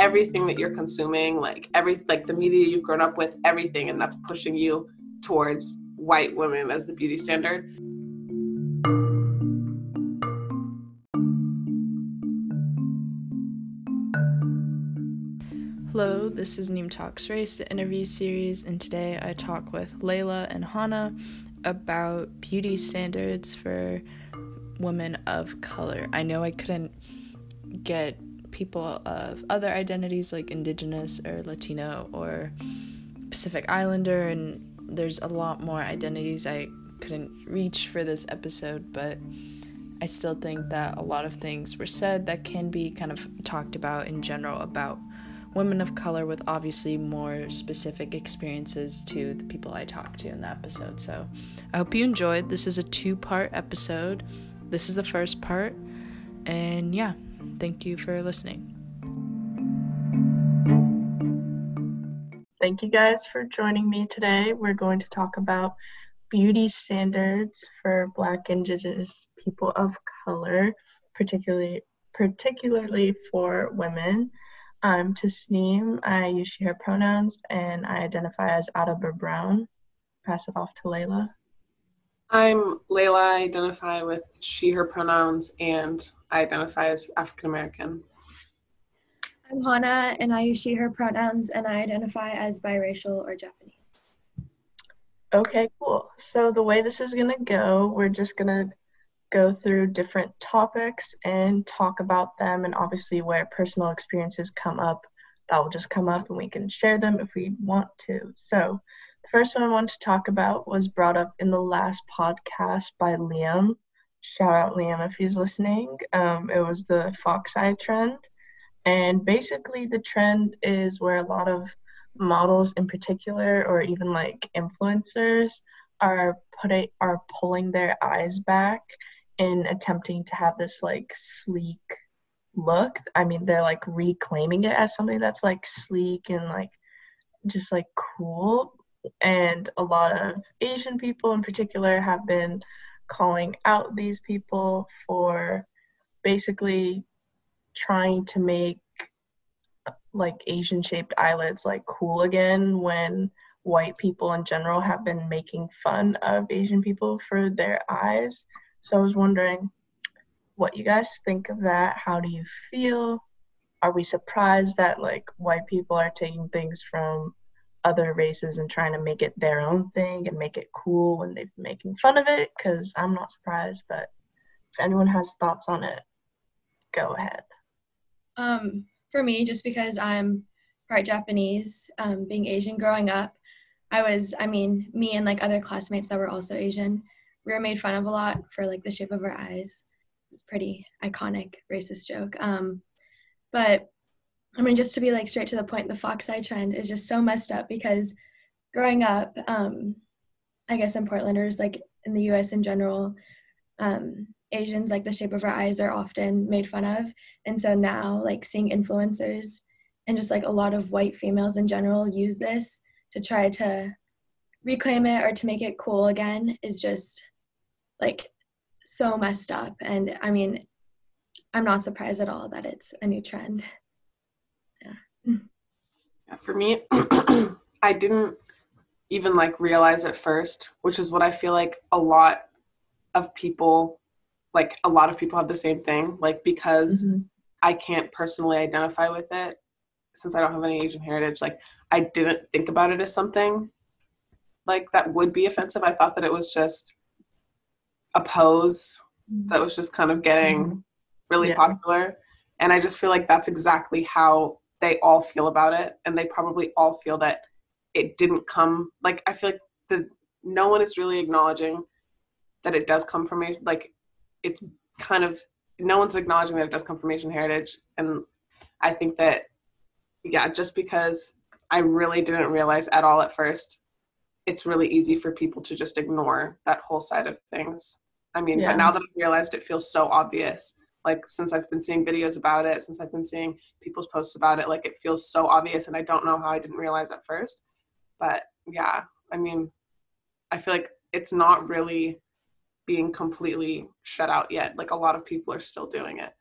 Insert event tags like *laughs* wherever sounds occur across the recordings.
everything that you're consuming, like every like the media you've grown up with, everything, and that's pushing you towards white women as the beauty standard. Hello, this is Neem Talks Race, the interview series, and today I talk with Layla and Hannah about beauty standards for women of color. I know I couldn't get people of other identities like indigenous or Latino or Pacific Islander, and there's a lot more identities I couldn't reach for this episode, but I still think that a lot of things were said that can be kind of talked about in general about women of color with obviously more specific experiences to the people I talked to in the episode. So I hope you enjoyed. This is a two part episode. This is the first part. And yeah, thank you for listening. Thank you guys for joining me today. We're going to talk about beauty standards for Black Indigenous people of color, particularly particularly for women. I'm Tasneem. I use she, her pronouns, and I identify as Adaba Brown. Pass it off to Layla. I'm Layla. I identify with she, her pronouns, and I identify as African American. I'm Hannah, and I use she, her pronouns, and I identify as biracial or Japanese. Okay, cool. So, the way this is going to go, we're just going to go through different topics and talk about them, and obviously, where personal experiences come up, that will just come up and we can share them if we want to. So, the first one I wanted to talk about was brought up in the last podcast by Liam. Shout out Liam if he's listening. Um, it was the fox eye trend. And basically, the trend is where a lot of models, in particular, or even like influencers, are putting are pulling their eyes back in attempting to have this like sleek look. I mean, they're like reclaiming it as something that's like sleek and like just like cool, and a lot of Asian people in particular have been calling out these people for basically trying to make like Asian shaped eyelids like cool again when white people in general have been making fun of Asian people for their eyes. So I was wondering what you guys think of that. How do you feel? Are we surprised that like white people are taking things from other races and trying to make it their own thing and make it cool when they've been making fun of it because I'm not surprised. But if anyone has thoughts on it, go ahead. Um, for me, just because I'm part Japanese, um, being Asian growing up, I was, I mean, me and like other classmates that were also Asian, we were made fun of a lot for like the shape of our eyes. It's pretty iconic racist joke. Um, but I mean, just to be like straight to the point, the fox eye trend is just so messed up because growing up, um, I guess in Portlanders, like in the US in general, um, Asians, like the shape of our eyes, are often made fun of. And so now, like seeing influencers and just like a lot of white females in general use this to try to reclaim it or to make it cool again is just like so messed up. And I mean, I'm not surprised at all that it's a new trend. For me, *clears throat* I didn't even like realize at first, which is what I feel like a lot of people like a lot of people have the same thing like because mm-hmm. i can't personally identify with it since i don't have any asian heritage like i didn't think about it as something like that would be offensive i thought that it was just a pose mm-hmm. that was just kind of getting mm-hmm. really yeah. popular and i just feel like that's exactly how they all feel about it and they probably all feel that it didn't come like i feel like the no one is really acknowledging that it does come from me. like it's kind of no one's acknowledging that it does come from Asian heritage, and I think that yeah, just because I really didn't realize at all at first, it's really easy for people to just ignore that whole side of things. I mean, yeah. but now that I've realized it feels so obvious. Like since I've been seeing videos about it, since I've been seeing people's posts about it, like it feels so obvious and I don't know how I didn't realize at first. But yeah, I mean, I feel like it's not really being completely shut out yet. Like a lot of people are still doing it.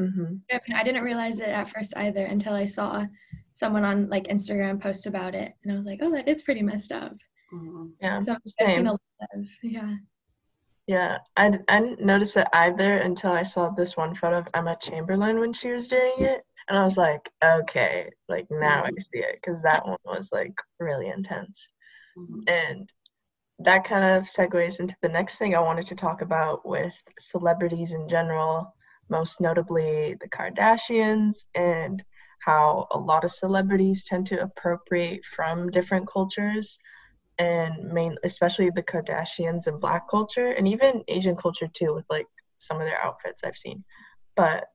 Mm-hmm. I didn't realize it at first either until I saw someone on like Instagram post about it, and I was like, "Oh, that is pretty messed up." Mm-hmm. Yeah, so I've seen a lot of yeah. Yeah, I, I didn't notice it either until I saw this one photo of Emma Chamberlain when she was doing it. And I was like, okay, like now I mm-hmm. see it because that one was like really intense. Mm-hmm. And that kind of segues into the next thing I wanted to talk about with celebrities in general, most notably the Kardashians, and how a lot of celebrities tend to appropriate from different cultures and main especially the Kardashians and black culture and even Asian culture too with like some of their outfits I've seen. But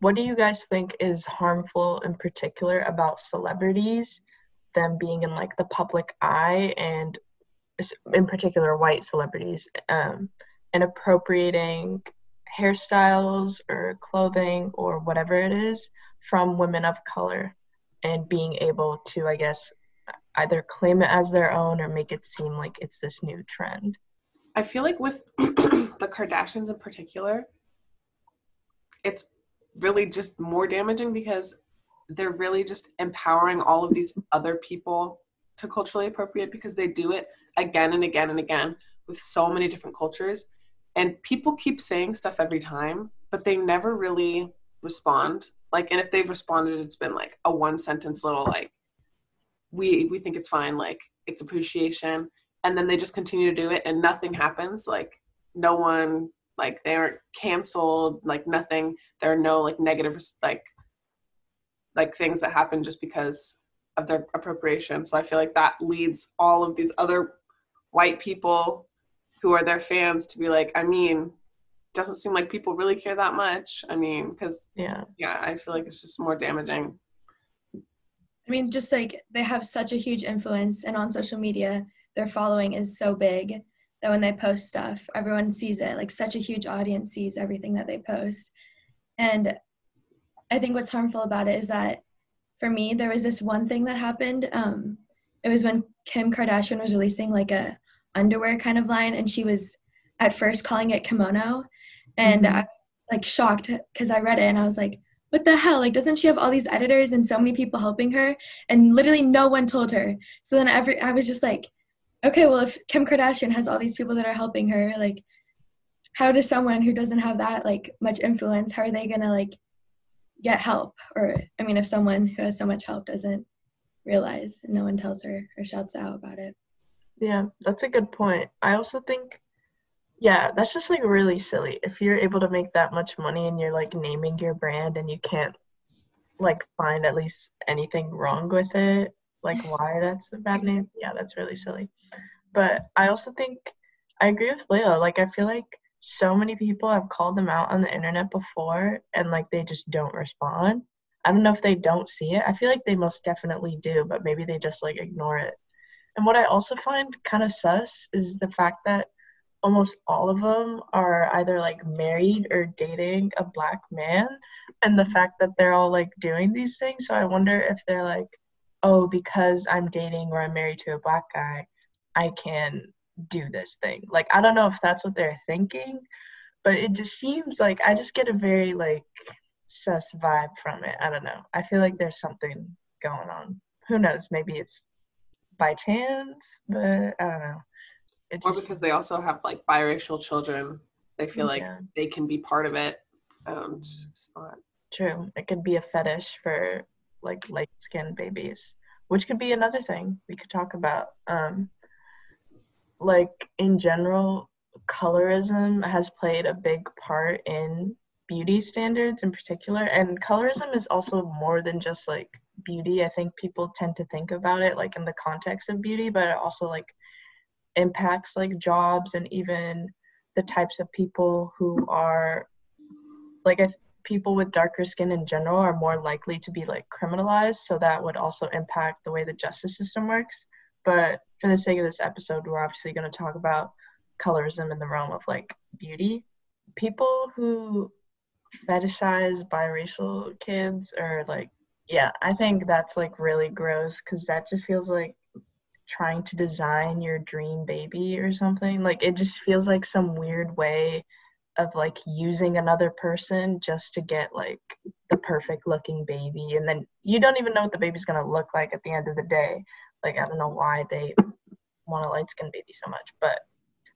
what do you guys think is harmful in particular about celebrities them being in like the public eye and in particular white celebrities um, and appropriating hairstyles or clothing or whatever it is from women of color and being able to i guess either claim it as their own or make it seem like it's this new trend. I feel like with *clears throat* the kardashians in particular it's really just more damaging because they're really just empowering all of these *laughs* other people to culturally appropriate because they do it again and again and again with so many different cultures. And people keep saying stuff every time but they never really respond. Like and if they've responded it's been like a one sentence little like we we think it's fine like it's appreciation. And then they just continue to do it and nothing happens. Like no one like they aren't canceled like nothing. There are no like negative like like things that happen just because of their appropriation. So i feel like that leads all of these other white people who are their fans to be like i mean doesn't seem like people really care that much. I mean because yeah. yeah i feel like it's just more damaging i mean just like they have such a huge influence and on social media their following is so big that when they post stuff, everyone sees it. Like such a huge audience sees everything that they post. And I think what's harmful about it is that for me, there was this one thing that happened. Um, it was when Kim Kardashian was releasing like a underwear kind of line, and she was at first calling it kimono, and mm-hmm. I like shocked because I read it and I was like, what the hell? Like, doesn't she have all these editors and so many people helping her? And literally no one told her. So then every I was just like, okay, well, if Kim Kardashian has all these people that are helping her, like, how does someone who doesn't have that like much influence, how are they gonna like get help? Or I mean, if someone who has so much help doesn't realize, and no one tells her or shouts out about it. Yeah, that's a good point. I also think, yeah, that's just like really silly. If you're able to make that much money and you're like naming your brand and you can't like find at least anything wrong with it like *laughs* why that's a bad name. Yeah, that's really silly. But I also think I agree with Layla. Like I feel like so many people have called them out on the internet before and like they just don't respond. I don't know if they don't see it. I feel like they most definitely do, but maybe they just like ignore it. And what I also find kind of sus is the fact that almost all of them are either like married or dating a black man and the fact that they're all like doing these things. So I wonder if they're like oh, because I'm dating or I'm married to a black guy, I can do this thing. Like, I don't know if that's what they're thinking, but it just seems like I just get a very, like, sus vibe from it. I don't know. I feel like there's something going on. Who knows? Maybe it's by chance, but I don't know. Or because they also have, like, biracial children. They feel like yeah. they can be part of it. Um, it's not. True. It could be a fetish for like light skinned babies, which could be another thing we could talk about. Um, like in general, colorism has played a big part in beauty standards in particular, and colorism is also more than just like beauty. I think people tend to think about it like in the context of beauty, but it also like impacts like jobs and even the types of people who are like I, people with darker skin in general are more likely to be like criminalized so that would also impact the way the justice system works. But for the sake of this episode we're obviously going to talk about colorism in the realm of like beauty. People who fetishize biracial kids or like yeah i think that's like really gross because that just feels like trying to design your dream baby or something. Like it just feels like some weird way of like using another person just to get like the perfect looking baby and then you don't even know what the baby's going to look like at the end of the day. Like I don't know why they want a light skinned baby so much, but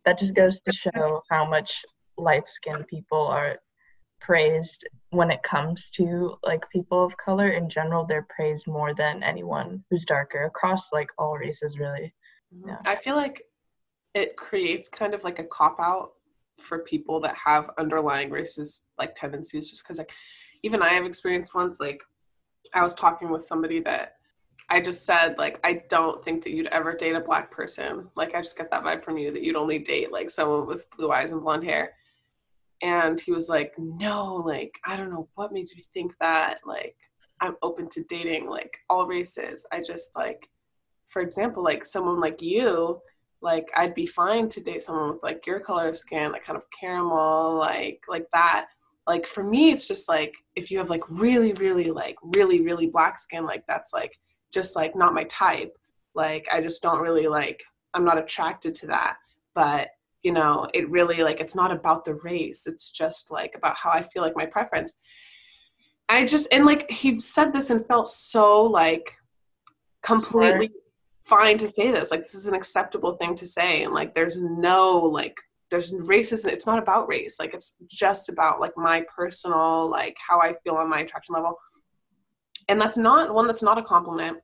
that just goes to show how much light skinned people are praised when it comes to like people of color in general they're praised more than anyone who's darker across like all races really mm-hmm. yeah. i feel like it creates kind of like a cop out for people that have underlying racist like tendencies just because like even i have experienced once like i was talking with somebody that i just said like i don't think that you'd ever date a black person like i just get that vibe from you that you'd only date like someone with blue eyes and blonde hair and he was like no like i don't know what made you think that like i'm open to dating like all races. I just like for example like someone like you like i'd be fine to date someone with like your color of skin like kind of caramel like like that. Like for me it's just like if you have like really really like really really black skin like that's like just like not my type. Like i just don't really like i'm not attracted to that. But you know it really like it's not about the race it's just like about how i feel like my preference. I just and like he said this and felt so like completely fine to say this like this is an acceptable thing to say and like there's no like there's racism it's not about race like it's just about like my personal like how i feel on my attraction level. And that's not one that's not a compliment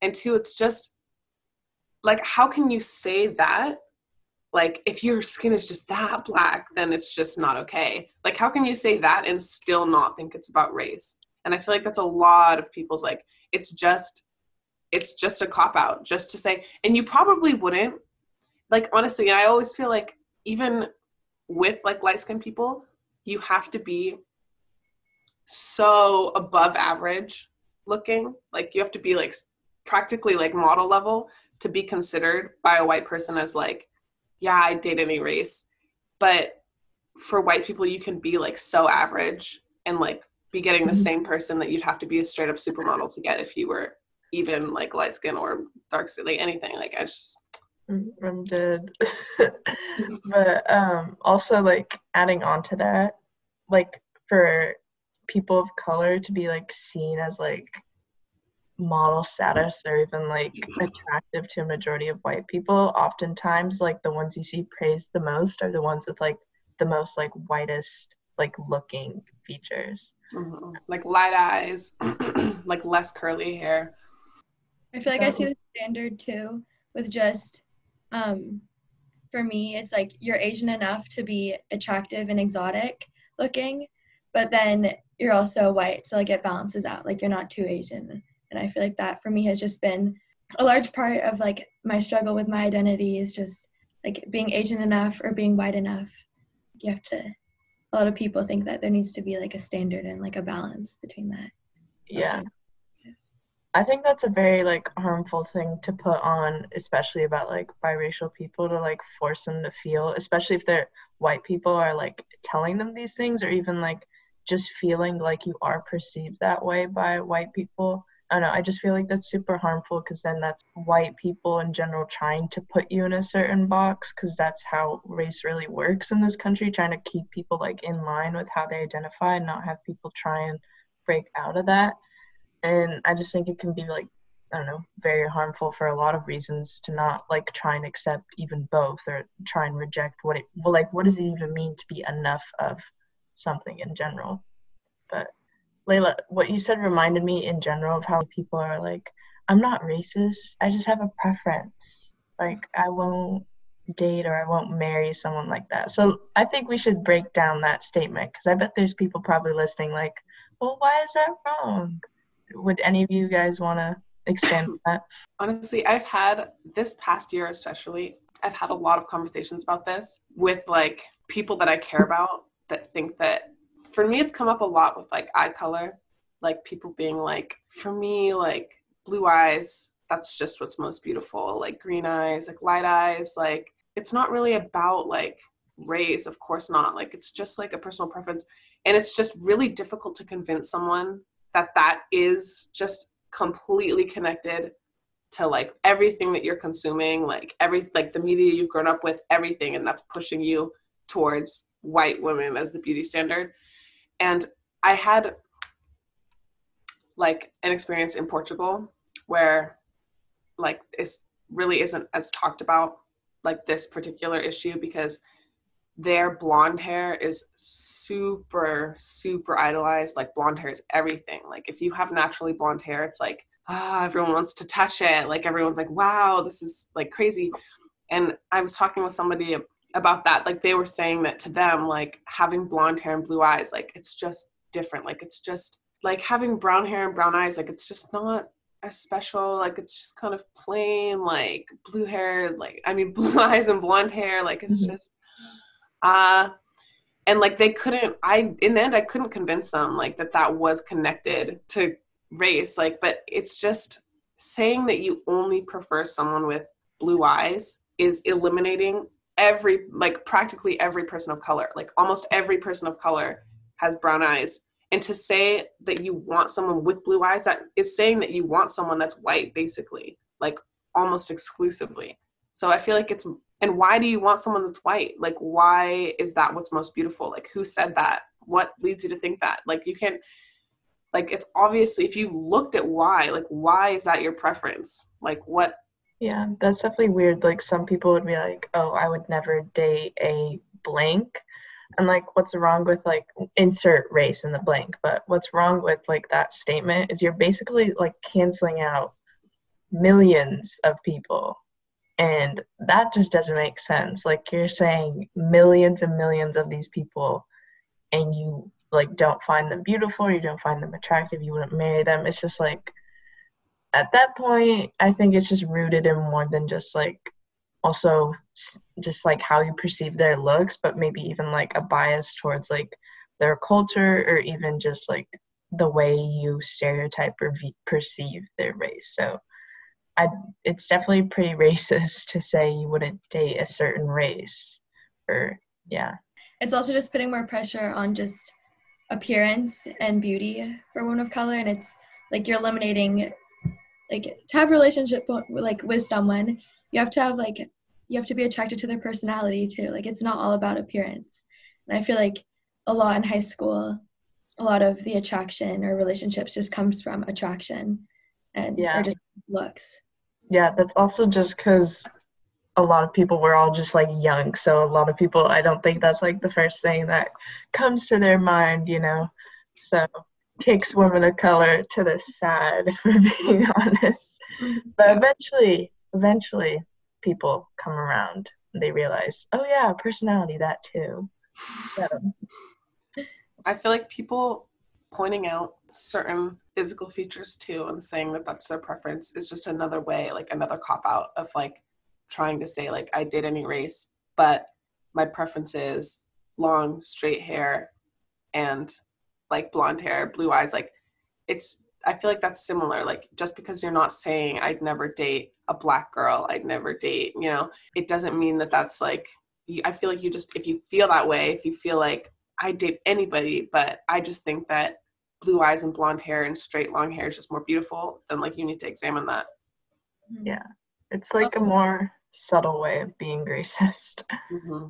and two it's just like how can you say that like if your skin is just that black then it's just not okay. Like how can you say that and still not think it's about race? And i feel like that's a lot of people's like it's just it's just a cop out just to say and you probably wouldn't. Like honestly i always feel like even with like light skinned people you have to be so above average looking. Like you have to be like practically like model level to be considered by a white person as like yeah, I'd date any race. But for white people, you can be like so average and like be getting the mm-hmm. same person that you'd have to be a straight up supermodel to get if you were even like light skin or dark skin, like anything. Like I just mm, I'm dead. *laughs* but um also like adding on to that, like for people of color to be like seen as like model status or even like attractive to a majority of white people oftentimes like the ones you see praised the most are the ones with like the most like whitest like looking features. Mm-hmm. like light eyes *clears throat* like less curly hair. I feel like i see the standard too with just um for me it's like you're asian enough to be attractive and exotic looking but then you're also white so like it balances out like you're not too asian and i feel like that for me has just been a large part of like my struggle with my identity is just like being asian enough or being white enough. You have to a lot of people think that there needs to be like a standard and like a balance between that. Yeah. I think that's a very like harmful thing to put on, especially about like biracial people to like force them to feel, especially if they're white people are like telling them these things or even like just feeling like you are perceived that way by white people. I don't know. I just feel like that's super harmful because then that's white people in general trying to put you in a certain box because that's how race really works in this country, trying to keep people like in line with how they identify and not have people try and break out of that. And I just think it can be like, I don't know, very harmful for a lot of reasons to not like try and accept even both or try and reject what it, well, like, what does it even mean to be enough of something in general? But Layla, what you said reminded me in general of how people are like, I'm not racist. I just have a preference. Like, I won't date or I won't marry someone like that. So I think we should break down that statement because I bet there's people probably listening like, well, why is that wrong? Would any of you guys want to expand on that? *laughs* Honestly, I've had this past year, especially, I've had a lot of conversations about this with like people that I care about that think that for me, it's come up a lot with like eye color, like people being like, for me, like blue eyes, that's just what's most beautiful. Like green eyes, like light eyes, like it's not really about like race, of course not. Like it's just like a personal preference. And it's just really difficult to convince someone that that is just completely connected to like everything that you're consuming, like every like the media you've grown up with, everything, and that's pushing you towards white women as the beauty standard. And I had like an experience in Portugal where like it really isn't as talked about like this particular issue because their blonde hair is super super idolized. Like blonde hair is everything. Like if you have naturally blonde hair it's like ah everyone wants to touch it. Like everyone's like wow this is like crazy. And i was talking with somebody about that like they were saying that to them like having blonde hair and blue eyes like it's just different like it's just like having brown hair and brown eyes like it's just not as special like it's just kind of plain like blue hair like i mean *laughs* blue eyes and blonde hair like it's mm-hmm. just uh and like they couldn't i in the end i couldn't convince them like that that was connected to race like but it's just saying that you only prefer someone with blue eyes is eliminating every like practically every person of color like almost every person of color has brown eyes. And to say that you want someone with blue eyes that is saying that you want someone that's white basically like almost exclusively. So i feel like it's and why do you want someone that's white? Like why is that what's most beautiful? Like who said that? What leads you to think that? Like you can like it's obviously if you looked at why like why is that your preference? Like what yeah that's definitely weird like some people would be like oh i would never date a blank and like what's wrong with like insert race in the blank but what's wrong with like that statement is you're basically like canceling out millions of people and that just doesn't make sense. Like you're saying millions and millions of these people and you like don't find them beautiful, you don't find them attractive, you wouldn't marry them. It's just like at that point, I think it's just rooted in more than just like also just like how you perceive their looks, but maybe even like a bias towards like their culture or even just like the way you stereotype or v- perceive their race. So I, it's definitely pretty *laughs* racist to say you wouldn't date a certain race or yeah it's also just putting more pressure on just appearance and beauty for women of color and it's like you're eliminating like to have a relationship like with someone you have to have like you have to be attracted to their personality too like it's not all about appearance and i feel like a lot in high school a lot of the attraction or relationships just comes from attraction and yeah. or just looks yeah, that's also just because a lot of people were all just like young. So a lot of people, I don't think that's like the first thing that comes to their mind, you know. So takes women of color to the side, *laughs* for being *laughs* honest. But eventually, eventually, people come around and they realize, oh yeah, personality, that too. So. I feel like people pointing out certain physical features too and saying that that's their preference is just another way like another cop out of like trying to say like i did any race but my preference is long straight hair and like blonde hair blue eyes like it's i feel like that's similar like just because you're not saying i'd never date a black girl i'd never date you know it doesn't mean that that's like i feel like you just if you feel that way if you feel like i date anybody but i just think that blue eyes and blonde hair and straight long hair is just more beautiful, then like you need to examine that. Mm-hmm. Yeah. It's like a more subtle way of being *laughs* racist. Mm-hmm.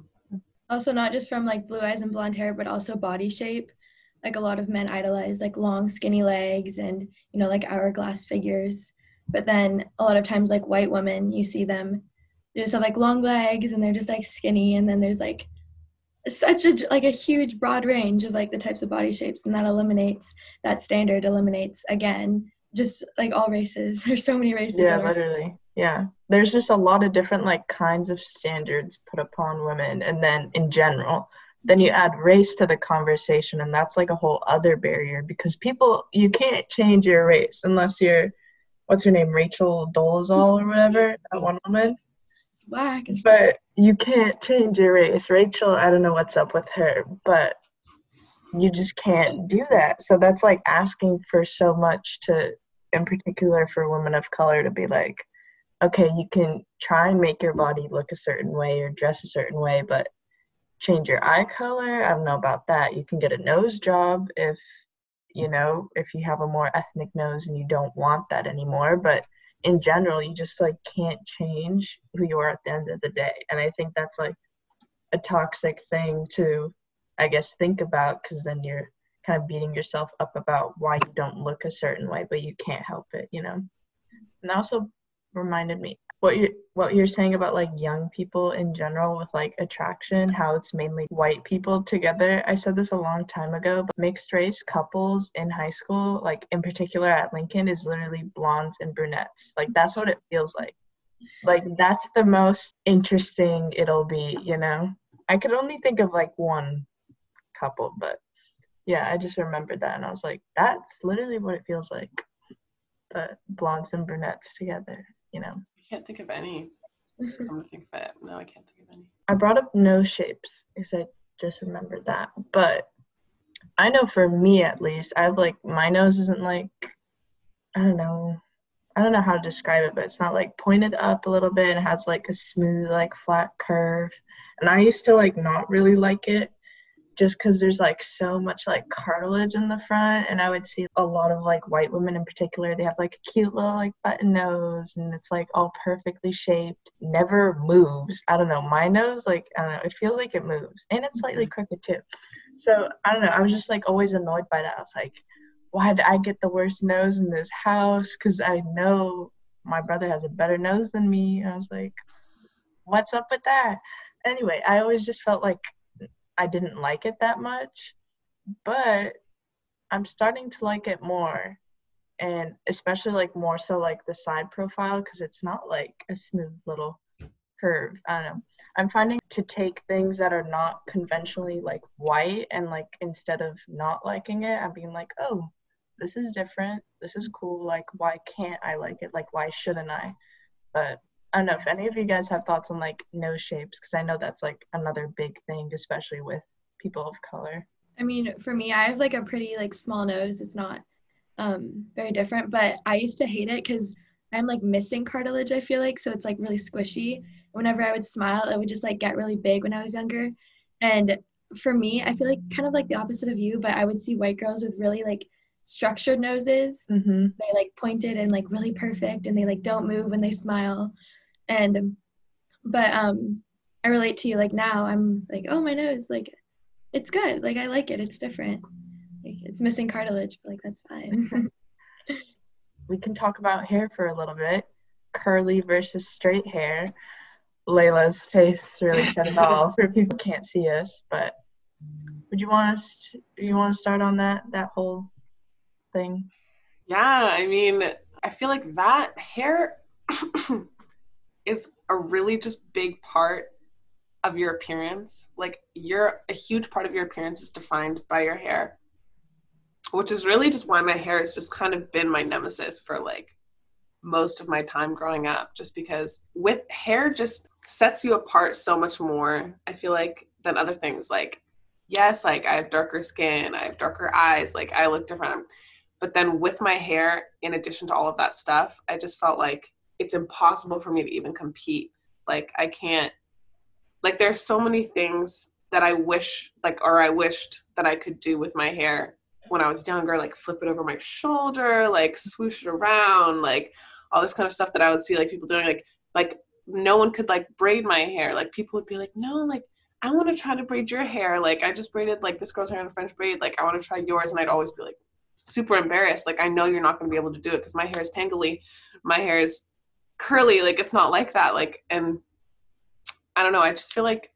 Also, not just from like blue eyes and blonde hair, but also body shape. Like a lot of men idolize like long, skinny legs and, you know, like hourglass figures. But then a lot of times, like white women, you see them, they just have like long legs and they're just like skinny. And then there's like such a like a huge broad range of like the types of body shapes and that eliminates that standard eliminates again just like all races *laughs* there's so many races yeah literally yeah there's just a lot of different like kinds of standards put upon women and then in general then you add race to the conversation and that's like a whole other barrier because people you can't change your race unless you're what's her name rachel dolezal or whatever that one woman black. But you can't change your race. Rachel, I don't know what's up with her, but you just can't do that. So that's like asking for so much to, in particular for women of color, to be like, okay, you can try and make your body look a certain way or dress a certain way, but change your eye color. I don't know about that. You can get a nose job if, you know, if you have a more ethnic nose and you don't want that anymore, but in general, you just like can't change who you are at the end of the day. And I think that's like a toxic thing to, I guess, think about because then you're kind of beating yourself up about why you don't look a certain way, but you can't help it, you know? And also reminded me what you're what you're saying about like young people in general with like attraction how it's mainly white people together. I said this a long time ago but mixed race couples in high school like in particular at lincoln is literally blondes and brunettes. Like that's what it feels like. Like that's the most interesting it'll be you know? I could only think of like one couple but yeah i just remembered that and i was like that's literally what it feels like. But blondes and brunettes together you know. Can't think of any. *laughs* I'm gonna think of it. No, I can't think of any. I brought up nose shapes because I just remembered that. But I know for me at least, I have like my nose isn't like I don't know. I don't know how to describe it, but it's not like pointed up a little bit. It has like a smooth, like flat curve. And I used to like not really like it just because there's like so much like cartilage in the front and i would see a lot of like white women in particular they have like a cute little like button nose and it's like all perfectly shaped never moves. I don't know my nose like i don't know it feels like it moves and it's slightly mm-hmm. crooked too. So i don't know i was just like always annoyed by that. I was like why did i get the worst nose in this house? Because i know my brother has a better nose than me i was like what's up with that? Anyway i always just felt like I didn't like it that much, but I'm starting to like it more. And especially like more so like the side profile because it's not like a smooth little curve. I don't know. I'm finding to take things that are not conventionally like white and like instead of not liking it, I'm being like, oh, this is different. This is cool. Like, why can't I like it? Like, why shouldn't I? But I don't know if any of you guys have thoughts on like nose shapes because I know that's like another big thing, especially with people of color. I mean, for me, I have like a pretty like small nose. It's not um, very different, but I used to hate it because I'm like missing cartilage. I feel like so it's like really squishy. Whenever I would smile, it would just like get really big when I was younger. And for me, I feel like kind of like the opposite of you, but I would see white girls with really like structured noses. Mm-hmm. They're like pointed and like really perfect, and they like don't move when they smile and but um i relate to you like now i'm like oh my nose like it's good like i like it it's different. Like, it's missing cartilage but like that's fine. *laughs* We can talk about hair for a little bit. Curly versus straight hair. Layla's face really said it all for people who can't see us but would you want us to, do you want to start on that that whole thing? Yeah i mean i feel like that hair *coughs* is a really just big part of your appearance. Like you're a huge part of your appearance is defined by your hair. Which is really just why my hair has just kind of been my nemesis for like most of my time growing up just because with hair just sets you apart so much more i feel like than other things like yes like i have darker skin i have darker eyes like i look different but then with my hair in addition to all of that stuff i just felt like it's impossible for me to even compete. Like I can't like there's so many things that I wish like or I wished that I could do with my hair when I was younger, like flip it over my shoulder, like swoosh it around, like all this kind of stuff that I would see like people doing like like no one could like braid my hair. Like people would be like, "No, like I want to try to braid your hair. Like I just braided like this girl's hair in a French braid. Like I want to try yours." And I'd always be like super embarrassed. Like I know you're not going to be able to do it because my hair is tangly. My hair is curly like it's not like that like and i don't know i just feel like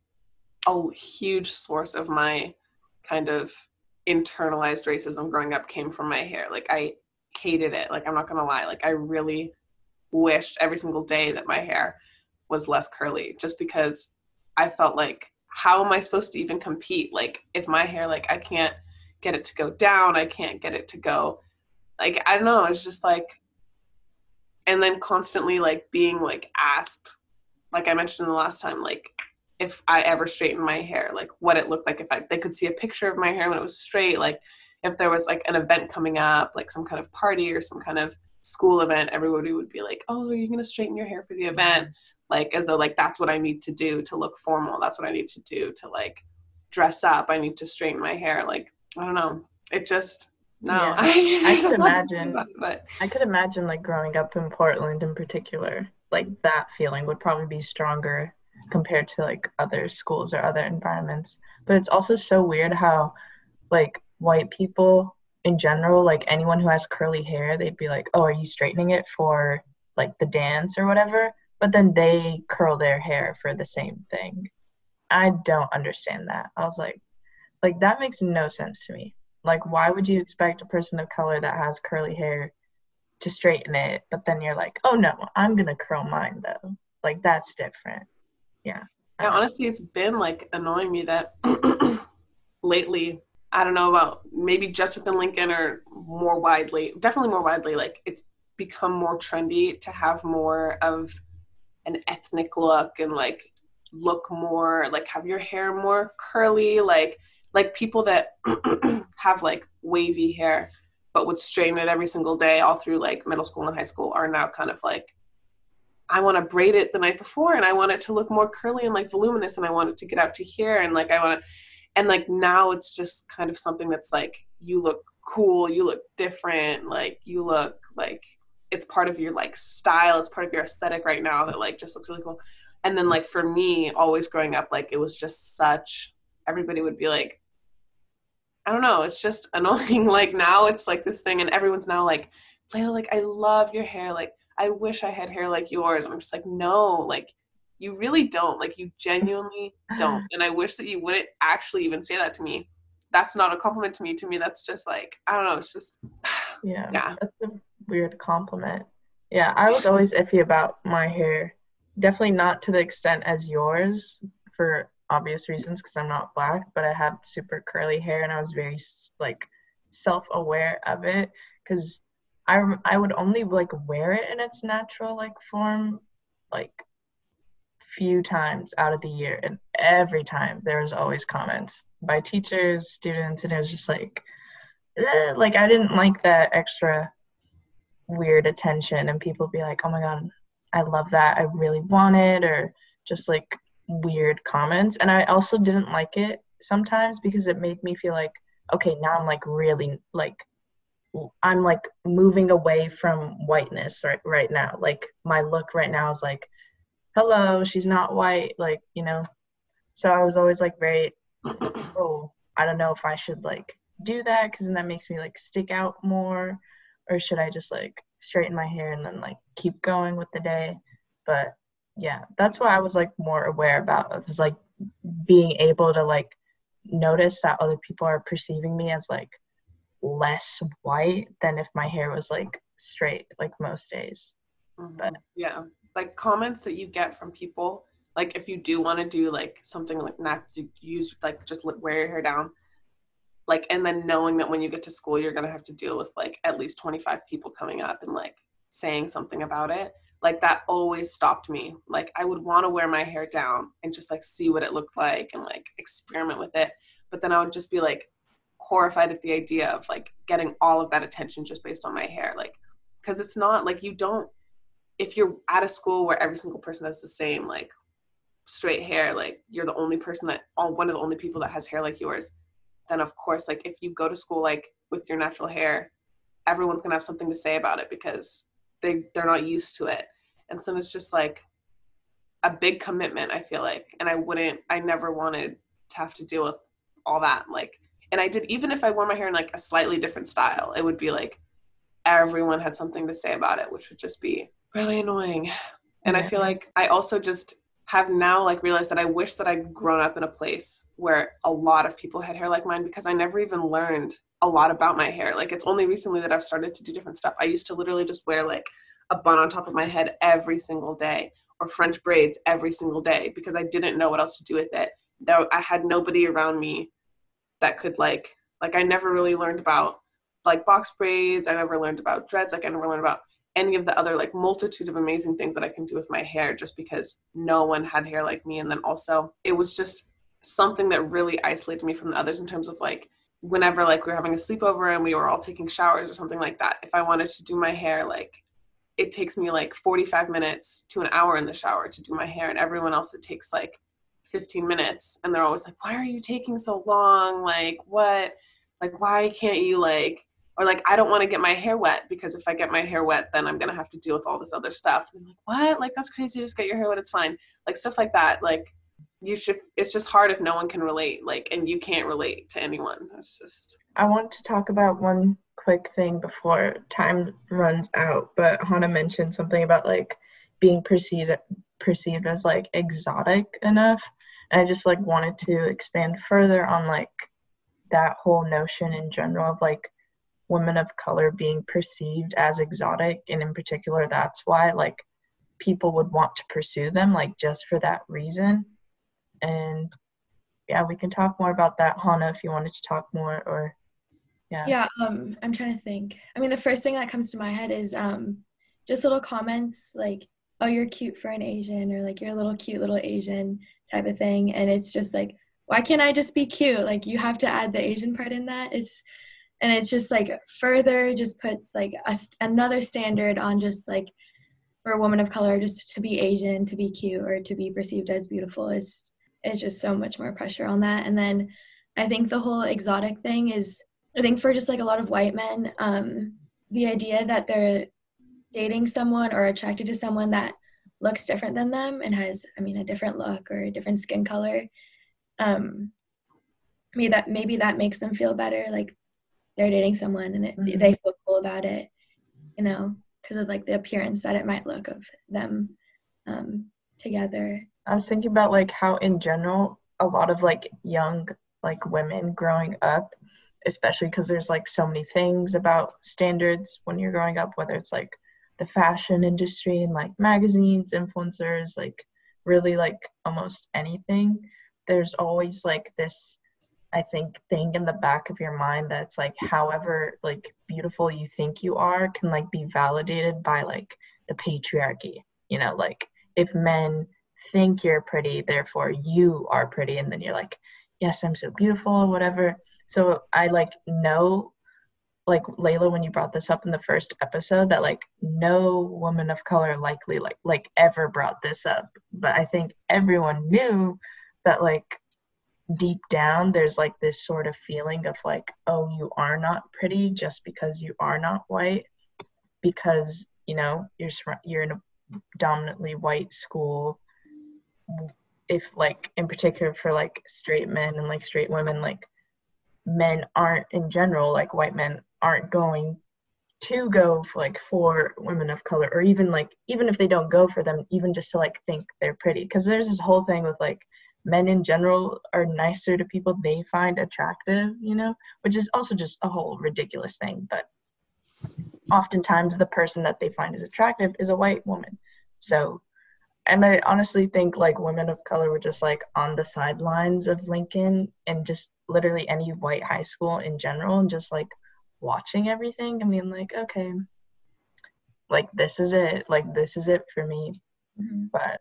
a huge source of my kind of internalized racism growing up came from my hair like i hated it like i'm not gonna lie like i really wished every single day that my hair was less curly just because i felt like how am i supposed to even compete? Like if my hair like i can't get it to go down i can't get it to go like i don't know it's just like and then constantly like being like asked like i mentioned the last time like if i ever straightened my hair like what it looked like if I, they could see a picture of my hair when it was straight like if there was like an event coming up like some kind of party or some kind of school event everybody would be like oh are you going to straighten your hair for the event like as though like that's what i need to do to look formal. That's what i need to do to like dress up. I need to straighten my hair. Like i don't know. It just no. Yeah. *laughs* I, I could a lot to say imagine. it, but I could imagine like growing up in Portland in particular, like that feeling would probably be stronger compared to like other schools or other environments. But it's also so weird how like white people in general, like anyone who has curly hair, they'd be like, "Oh, are you straightening it for like the dance or whatever?" But then they curl their hair for the same thing. I don't understand that. I was like like that makes no sense to me. Like why would you expect a person of color that has curly hair to straighten it, but then you're like, "Oh no, I'm to curl mine though." Like that's different. Yeah. Yeah, honestly, it's been like annoying me that *clears throat* lately, I don't know about maybe just within Lincoln or more widely, definitely more widely, like it's become more trendy to have more of an ethnic look and like look more like have your hair more curly like like people that *clears throat* have like wavy hair but would straighten it every single day all through like middle school and high school are now kind of like I want to braid it the night before and I want it to look more curly and like voluminous and I want it to get out to here and like I want to and like now it's just kind of something that's like you look cool, you look different, like you look like it's part of your like style, it's part of your aesthetic right now that like just looks really cool. And then like for me, always growing up, like it was just such everybody would be like I don't know, it's just *laughs* annoying. like now it's like this thing and everyone's now like, Layla, like I love your hair, like I wish I had hair like yours. I'm just like, no, like you really don't. Like you genuinely don't. *laughs* And I wish that you wouldn't actually even say that to me. That's not a compliment to me. To me, that's just like, I don't know, it's just *sighs* Yeah. Yeah. That's a weird compliment. Yeah, I was always iffy about my hair. Definitely not to the extent as yours for obvious reasons because I'm not black, but I had super curly hair and I was very like self-aware of it cuz I I would only like wear it in its natural like form like few times out of the year and every time there was always comments by teachers, students and it was just like like I didn't like that extra weird attention and people be like, "Oh my god, I love that. I really want it," or just like weird comments. And I also didn't like it sometimes because it made me feel like, okay, now I'm like really like I'm like moving away from whiteness right right now. Like my look right now is like, hello, she's not white, like, you know. So I was always like very *clears throat* oh, I don't know if I should like do that because then that makes me like stick out more, or should I just like straighten my hair and then like keep going with the day? But yeah, that's what I was like more aware about. It was like being able to like notice that other people are perceiving me as like less white than if my hair was like straight like most days. Mm-hmm. But- yeah, like comments that you get from people, like if you do want to do like something like not to use like just wear your hair down, like and then knowing that when you get to school you're gonna have to deal with like at least 25 people coming up and like saying something about it like that always stopped me. Like i would want to wear my hair down and just like see what it looked like and like experiment with it. But then i would just be like horrified at the idea of like getting all of that attention just based on my hair. Like because it's not like you don't if you're at a school where every single person has the same like straight hair like you're the only person that all one of the only people that has hair like yours then of course like if you go to school like with your natural hair everyone's gonna have something to say about it because they they're not used to it. And so it's just like a big commitment i feel like. And i wouldn't i never wanted to have to deal with all that like and i did even if i wore my hair in like a slightly different style it would be like everyone had something to say about it which would just be really annoying. And i feel like i also just have now like realized that I wish that I'd grown up in a place where a lot of people had hair like mine because I never even learned a lot about my hair. Like it's only recently that I've started to do different stuff. I used to literally just wear like a bun on top of my head every single day or French braids every single day because I didn't know what else to do with it. Though I had nobody around me that could like like I never really learned about like box braids. I never learned about dreads. Like I never learned about any of the other like multitude of amazing things that I can do with my hair just because no one had hair like me. And then also it was just something that really isolated me from the others in terms of like whenever like we were having a sleepover and we were all taking showers or something like that. If I wanted to do my hair, like it takes me like 45 minutes to an hour in the shower to do my hair and everyone else it takes like 15 minutes and they're always like why are you taking so long like what like why can't you like or like I don't want to get my hair wet because if I get my hair wet, then I'm gonna have to deal with all this other stuff. And I'm like, what? Like that's crazy. Just get your hair wet. It's fine. Like stuff like that. Like you should. It's just hard if no one can relate. Like, and you can't relate to anyone. It's just. I want to talk about one quick thing before time runs out. But Hannah mentioned something about like being perceived perceived as like exotic enough, and I just like wanted to expand further on like that whole notion in general of like women of color being perceived as exotic and in particular that's why like people would want to pursue them like just for that reason. And yeah we can talk more about that hannah if you wanted to talk more or yeah. Yeah um i'm trying to think. I mean the first thing that comes to my head is um just little comments like oh you're cute for an asian or like you're a little cute little asian type of thing. And it's just like why can't i just be cute? Like you have to add the asian part in that. It's and it's just like further just puts like a, another standard on just like for a woman of color just to be asian to be cute or to be perceived as beautiful is it's just so much more pressure on that. And then i think the whole exotic thing is i think for just like a lot of white men um the idea that they're dating someone or attracted to someone that looks different than them and has i mean a different look or a different skin color um maybe that maybe that makes them feel better. Like they're dating someone and it, mm-hmm. they feel cool about it, you know, because of like the appearance that it might look of them um, together. I was thinking about like how in general a lot of like young like women growing up, especially because there's like so many things about standards when you're growing up, whether it's like the fashion industry and like magazines, influencers, like really like almost anything. There's always like this I think thing in the back of your mind that's like however like beautiful you think you are can like be validated by like the patriarchy. You know, like if men think you're pretty, therefore you are pretty and then you're like, Yes, I'm so beautiful, or whatever. So I like know like Layla when you brought this up in the first episode that like no woman of color likely like like ever brought this up. But I think everyone knew that like deep down there's like this sort of feeling of like oh you are not pretty just because you are not white because you know you're you're in a dominantly white school. If like in particular for like straight men and like straight women like men aren't in general like white men aren't going to go for like for women of color or even like even if they don't go for them even just to like think they're pretty. Because there's this whole thing with like men in general are nicer to people they find attractive, you know, which is also just a whole ridiculous thing. But oftentimes the person that they find is attractive is a white woman. So, and I honestly think like women of color were just like on the sidelines of Lincoln and just literally any white high school in general and just like watching everything. I mean, like, okay, like this is it. Like, this is it for me. Mm-hmm. But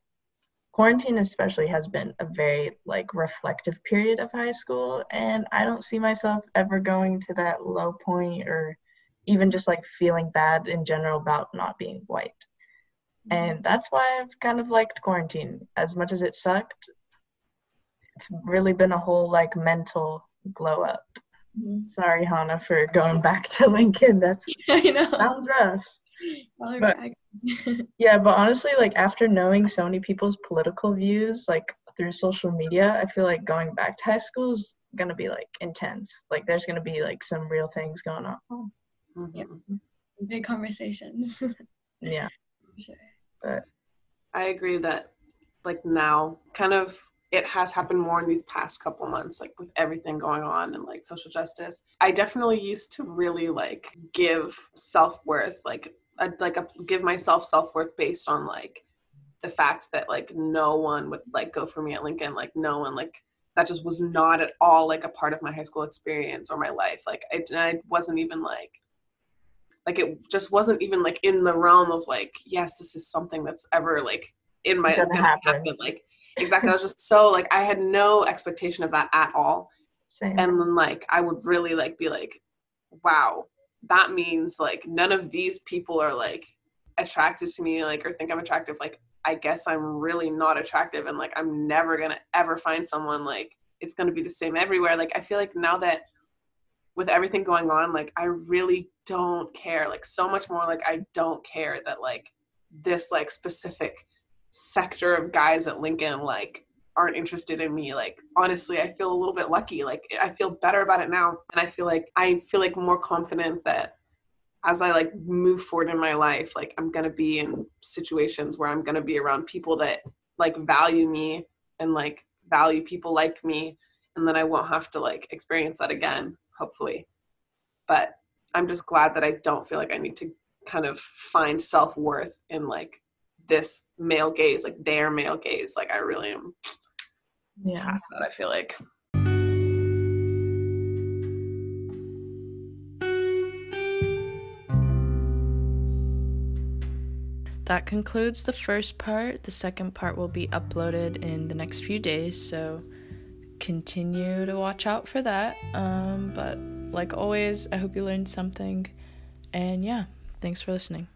quarantine especially has been a very like reflective period of high school and i don't see myself ever going to that low point or even just like feeling bad in general about not being white. And that's why i've kind of liked quarantine. As much as it sucked it's really been a whole like mental glow up. Mm-hmm. sorry hannah for going back to lincoln. That's *laughs* I know. sounds rough *laughs* but, *laughs* yeah, but honestly, like after knowing so many people's political views, like through social media, I feel like going back to high school is gonna be like intense. Like there's gonna be like some real things going on. Mm-hmm. Yeah, big conversations. *laughs* yeah, sure. But I agree that like now, kind of it has happened more in these past couple months like with everything going on and like social justice i definitely used to really like give self-worth like a, like a give myself self-worth based on like the fact that like no one would like go for me at lincoln like no one like that just was not at all like a part of my high school experience or my life like i, I wasn't even like like it just wasn't even like in the realm of like yes this is something that's ever like in my gonna happen. happen. like exactly i was just so like i had no expectation of that at all Same. and then like i would really like be like wow that means like none of these people are like attracted to me like or think i'm attractive like i guess i'm really not attractive and like i'm never gonna ever find someone like it's gonna be the same everywhere like i feel like now that with everything going on, like I really don't care. Like so much more like I don't care that like this like specific sector of guys at Lincoln like aren't interested in me like honestly i feel a little bit lucky like i feel better about it now. And i feel like i feel like more confident that as i like move forward in my life like i'm gonna be in situations where i'm gonna be around people that like value me and like value people like me. And then i won't have to like experience that again hopefully. But i'm just glad that i don't feel like i need to kind of find self-worth in like this male gaze like their male gaze. Like i really am yeah past that i feel like That concludes the first part. The second part will be uploaded in the next few days, so continue to watch out for that. Um, but like always, I hope you learned something. And yeah, thanks for listening.